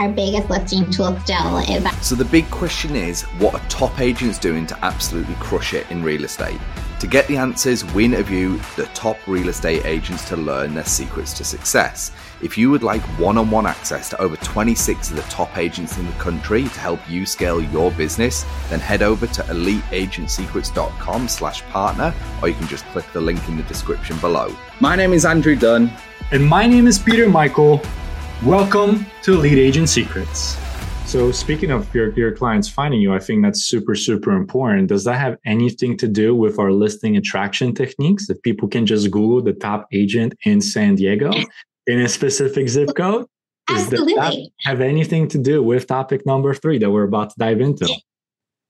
our biggest listing tool still is. So the big question is what are top agents doing to absolutely crush it in real estate? To get the answers, we interview the top real estate agents to learn their secrets to success. If you would like one-on-one access to over 26 of the top agents in the country to help you scale your business, then head over to eliteagentsecrets.com slash partner, or you can just click the link in the description below. My name is Andrew Dunn. And my name is Peter Michael. Welcome to Elite Agent Secrets. So, speaking of your, your clients finding you, I think that's super, super important. Does that have anything to do with our listing attraction techniques? If people can just Google the top agent in San Diego in a specific zip code, Absolutely. does that have anything to do with topic number three that we're about to dive into?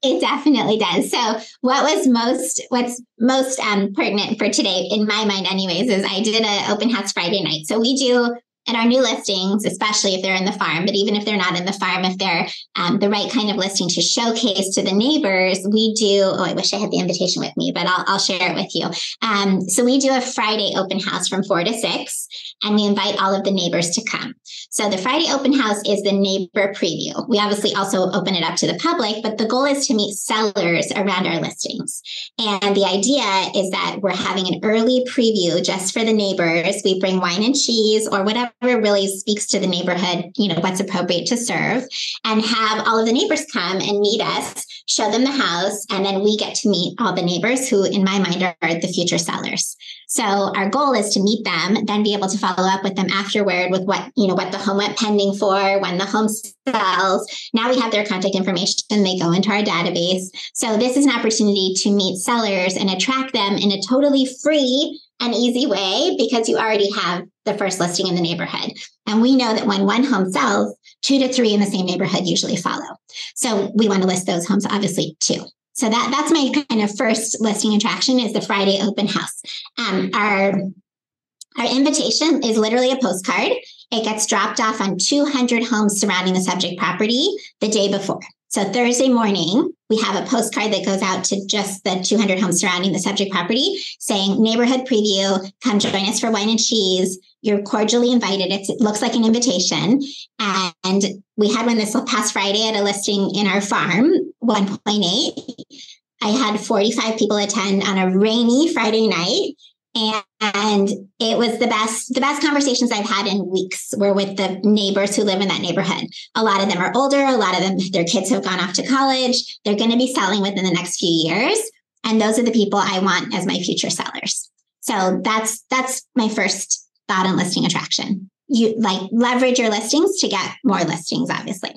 It definitely does. So, what was most what's most um, pertinent for today, in my mind, anyways, is I did an open house Friday night. So we do in our new listings, especially if they're in the farm, but even if they're not in the farm, if they're um, the right kind of listing to showcase to the neighbors, we do. Oh, I wish I had the invitation with me, but I'll, I'll share it with you. Um, so we do a Friday open house from four to six, and we invite all of the neighbors to come. So the Friday open house is the neighbor preview. We obviously also open it up to the public, but the goal is to meet sellers around our listings. And the idea is that we're having an early preview just for the neighbors. We bring wine and cheese or whatever really speaks to the neighborhood, you know, what's appropriate to serve, and have all of the neighbors come and meet us, show them the house, and then we get to meet all the neighbors who, in my mind, are the future sellers. So our goal is to meet them, then be able to follow up with them afterward with what, you know, what the home went pending for, when the home sells. Now we have their contact information. They go into our database. So this is an opportunity to meet sellers and attract them in a totally free and easy way because you already have the first listing in the neighborhood. And we know that when one home sells, two to three in the same neighborhood usually follow. So we want to list those homes obviously too. So that that's my kind of first listing attraction is the Friday open house. Um, our our invitation is literally a postcard. It gets dropped off on 200 homes surrounding the subject property the day before. So Thursday morning, we have a postcard that goes out to just the 200 homes surrounding the subject property saying neighborhood preview, come join us for wine and cheese. You're cordially invited. It's, it looks like an invitation. And we had one this past Friday at a listing in our farm, 1.8. I had 45 people attend on a rainy Friday night and it was the best the best conversations i've had in weeks were with the neighbors who live in that neighborhood. A lot of them are older a lot of them their kids have gone off to college. They're going to be selling within the next few years. And those are the people i want as my future sellers. So that's that's my first thought on listing attraction. You like leverage your listings to get more listings obviously.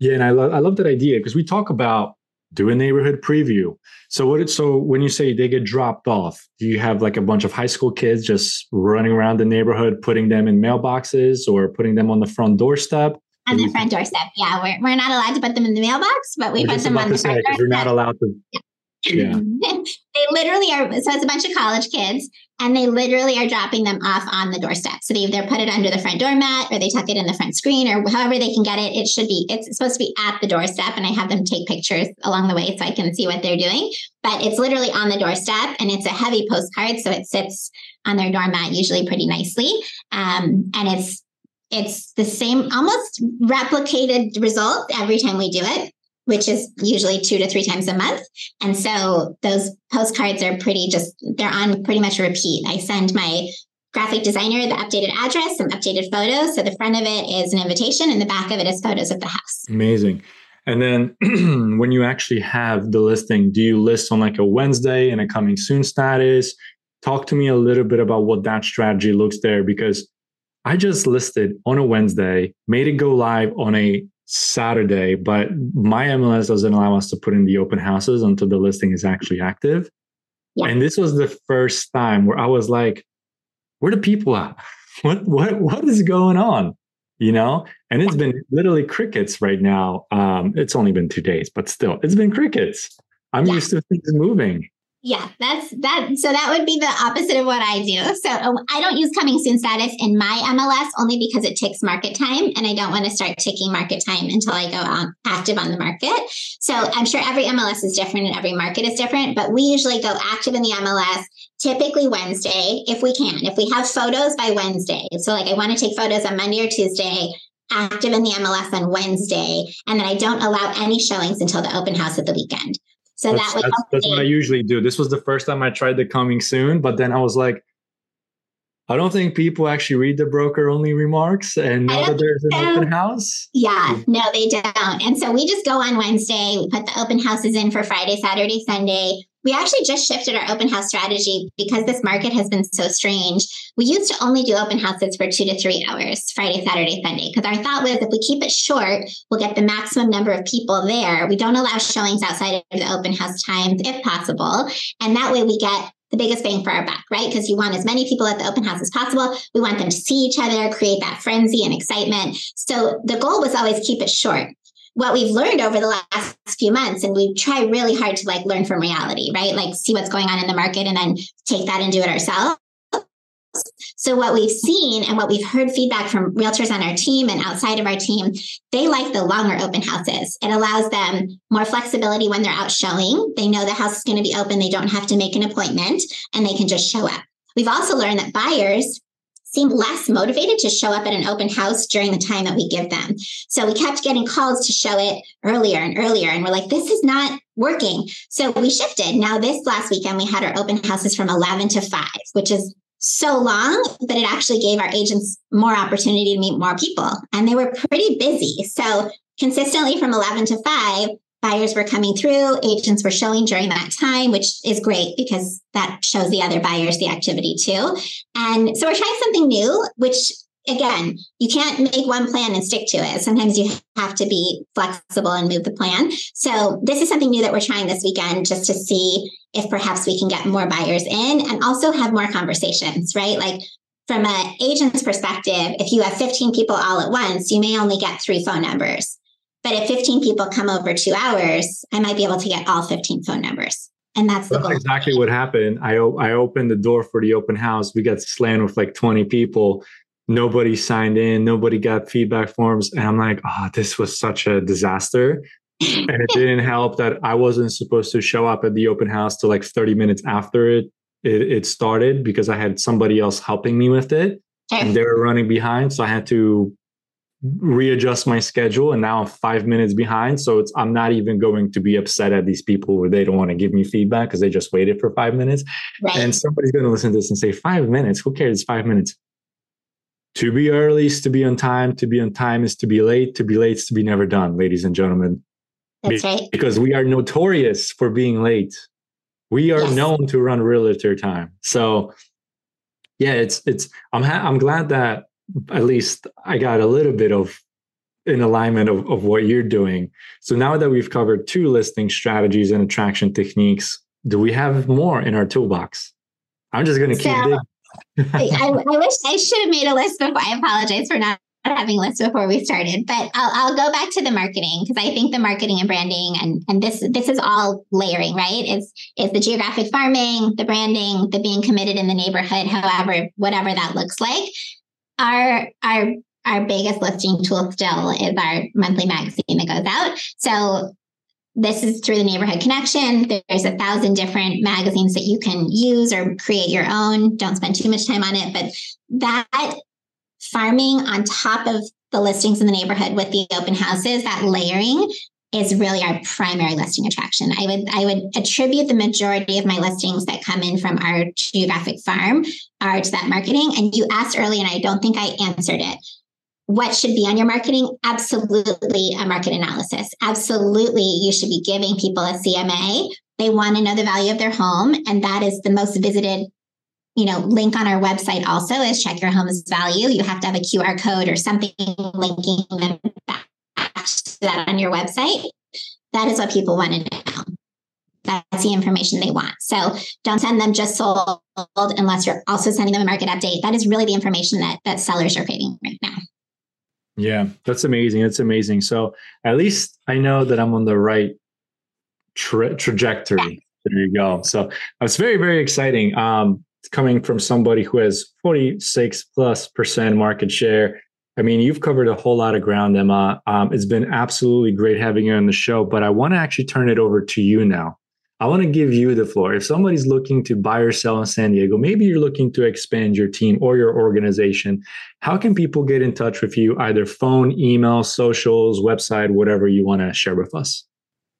Yeah and i, lo- I love that idea because we talk about do a neighborhood preview. So what? So when you say they get dropped off, do you have like a bunch of high school kids just running around the neighborhood, putting them in mailboxes or putting them on the front doorstep? On the front doorstep, yeah. We're, we're not allowed to put them in the mailbox, but we put them on the front doorstep. You're not allowed to. Yeah. Yeah. they literally are. So it's a bunch of college kids, and they literally are dropping them off on the doorstep. So they either put it under the front doormat, or they tuck it in the front screen, or however they can get it. It should be. It's supposed to be at the doorstep, and I have them take pictures along the way so I can see what they're doing. But it's literally on the doorstep, and it's a heavy postcard, so it sits on their doormat usually pretty nicely. Um, and it's it's the same, almost replicated result every time we do it which is usually two to three times a month. And so those postcards are pretty just, they're on pretty much repeat. I send my graphic designer the updated address, some updated photos. So the front of it is an invitation and the back of it is photos of the house. Amazing. And then when you actually have the listing, do you list on like a Wednesday and a coming soon status? Talk to me a little bit about what that strategy looks there because I just listed on a Wednesday, made it go live on a Saturday, but my MLS doesn't allow us to put in the open houses until the listing is actually active. Yeah. And this was the first time where I was like, where the people at? What what what is going on? You know? And it's been literally crickets right now. Um, it's only been two days, but still, it's been crickets. I'm yeah. used to things moving. Yeah, that's that. So that would be the opposite of what I do. So um, I don't use coming soon status in my MLS only because it takes market time and I don't want to start taking market time until I go active on the market. So I'm sure every MLS is different and every market is different, but we usually go active in the MLS typically Wednesday if we can. If we have photos by Wednesday. So like I want to take photos on Monday or Tuesday active in the MLS on Wednesday, and then I don't allow any showings until the open house at the weekend. So that's, that that's, that's what I usually do. This was the first time I tried the coming soon, but then I was like, I don't think people actually read the broker only remarks and know that there's an so. open house. Yeah, hmm. no, they don't. And so we just go on Wednesday, we put the open houses in for Friday, Saturday, Sunday. We actually just shifted our open house strategy because this market has been so strange. We used to only do open houses for two to three hours, Friday, Saturday, Sunday, because our thought was if we keep it short, we'll get the maximum number of people there. We don't allow showings outside of the open house times if possible. And that way we get the biggest bang for our buck, right? Because you want as many people at the open house as possible. We want them to see each other, create that frenzy and excitement. So the goal was always keep it short what we've learned over the last few months and we try really hard to like learn from reality right like see what's going on in the market and then take that and do it ourselves so what we've seen and what we've heard feedback from realtors on our team and outside of our team they like the longer open houses it allows them more flexibility when they're out showing they know the house is going to be open they don't have to make an appointment and they can just show up we've also learned that buyers seem less motivated to show up at an open house during the time that we give them. So we kept getting calls to show it earlier and earlier. And we're like, this is not working. So we shifted. Now, this last weekend, we had our open houses from 11 to 5, which is so long, but it actually gave our agents more opportunity to meet more people. And they were pretty busy. So consistently from 11 to 5, buyers were coming through, agents were showing during that time, which is great because that shows the other buyers the activity too. And so we're trying something new, which again, you can't make one plan and stick to it. Sometimes you have to be flexible and move the plan. So this is something new that we're trying this weekend just to see if perhaps we can get more buyers in and also have more conversations, right? Like from an agent's perspective, if you have 15 people all at once, you may only get three phone numbers. But if 15 people come over two hours, I might be able to get all 15 phone numbers. And that's the that's exactly what happened. I, I opened the door for the open house. We got slammed with like 20 people. Nobody signed in. Nobody got feedback forms. And I'm like, oh, this was such a disaster. and it didn't help that I wasn't supposed to show up at the open house till like 30 minutes after it, it, it started because I had somebody else helping me with it. And they were running behind. So I had to readjust my schedule and now I'm five minutes behind. So it's I'm not even going to be upset at these people where they don't want to give me feedback because they just waited for five minutes. Right. And somebody's going to listen to this and say, five minutes, who cares? It's five minutes. To be early is to be on time. To be on time is to be late. To be late is to be never done, ladies and gentlemen. That's right. Because we are notorious for being late. We are yes. known to run realtor time. So yeah, it's it's I'm ha- I'm glad that at least I got a little bit of in alignment of, of what you're doing. So now that we've covered two listing strategies and attraction techniques, do we have more in our toolbox? I'm just going to keep so, I, I, wish I should have made a list before. I apologize for not having a list before we started, but I'll, I'll go back to the marketing because I think the marketing and branding and, and this this is all layering, right? Is is the geographic farming, the branding, the being committed in the neighborhood, however, whatever that looks like our our our biggest listing tool still is our monthly magazine that goes out. So this is through the neighborhood connection. There's a thousand different magazines that you can use or create your own. Don't spend too much time on it, but that farming on top of the listings in the neighborhood with the open houses, that layering is really our primary listing attraction. I would I would attribute the majority of my listings that come in from our geographic farm are to that marketing. And you asked earlier, and I don't think I answered it. What should be on your marketing? Absolutely a market analysis. Absolutely, you should be giving people a CMA. They want to know the value of their home, and that is the most visited you know, link on our website also is check your home's value. You have to have a QR code or something linking them back that on your website, that is what people want to know. That's the information they want. So don't send them just sold unless you're also sending them a market update. That is really the information that that sellers are craving right now. Yeah, that's amazing. That's amazing. So at least I know that I'm on the right tra- trajectory. There you go. So it's very, very exciting. Um, coming from somebody who has 46 plus percent market share I mean, you've covered a whole lot of ground, Emma. Um, it's been absolutely great having you on the show, but I want to actually turn it over to you now. I want to give you the floor. If somebody's looking to buy or sell in San Diego, maybe you're looking to expand your team or your organization, how can people get in touch with you? Either phone, email, socials, website, whatever you want to share with us.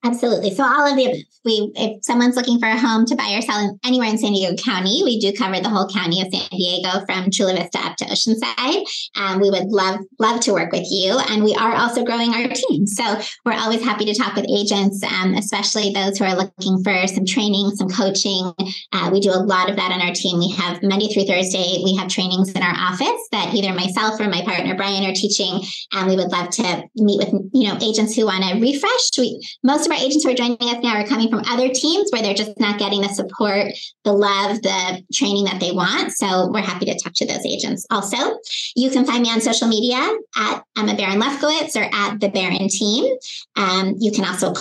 Absolutely. So all of the above. We, if someone's looking for a home to buy or sell anywhere in San Diego County, we do cover the whole county of San Diego from Chula Vista up to Oceanside. Um, we would love love to work with you, and we are also growing our team. So we're always happy to talk with agents, um, especially those who are looking for some training, some coaching. Uh, we do a lot of that on our team. We have Monday through Thursday. We have trainings in our office that either myself or my partner Brian are teaching, and we would love to meet with you know agents who want to refresh. We most of our agents who are joining us now are coming from other teams where they're just not getting the support, the love, the training that they want. So we're happy to talk to those agents. Also, you can find me on social media at Emma Barron Lefkowitz or at the Barron Team. Um, you can also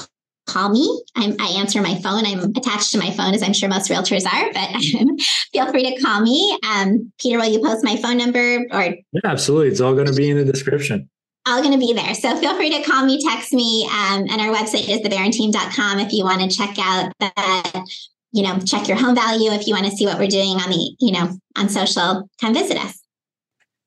call me. I'm, i answer my phone. I'm attached to my phone, as I'm sure most realtors are, but feel free to call me. Um, Peter, will you post my phone number or? Yeah, absolutely. It's all going to be in the description all going to be there. So feel free to call me, text me, um, and our website is thebarronteam.com if you want to check out the, you know, check your home value. If you want to see what we're doing on the, you know, on social, come visit us.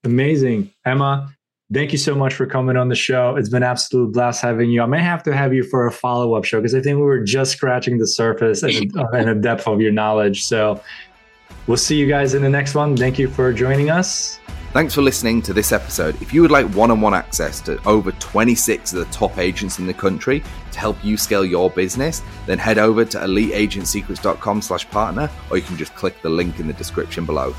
Amazing. Emma, thank you so much for coming on the show. It's been absolute blast having you. I may have to have you for a follow up show because I think we were just scratching the surface and, uh, and the depth of your knowledge. So we'll see you guys in the next one. Thank you for joining us. Thanks for listening to this episode. If you would like one on one access to over 26 of the top agents in the country to help you scale your business, then head over to eliteagentsecrets.com slash partner, or you can just click the link in the description below.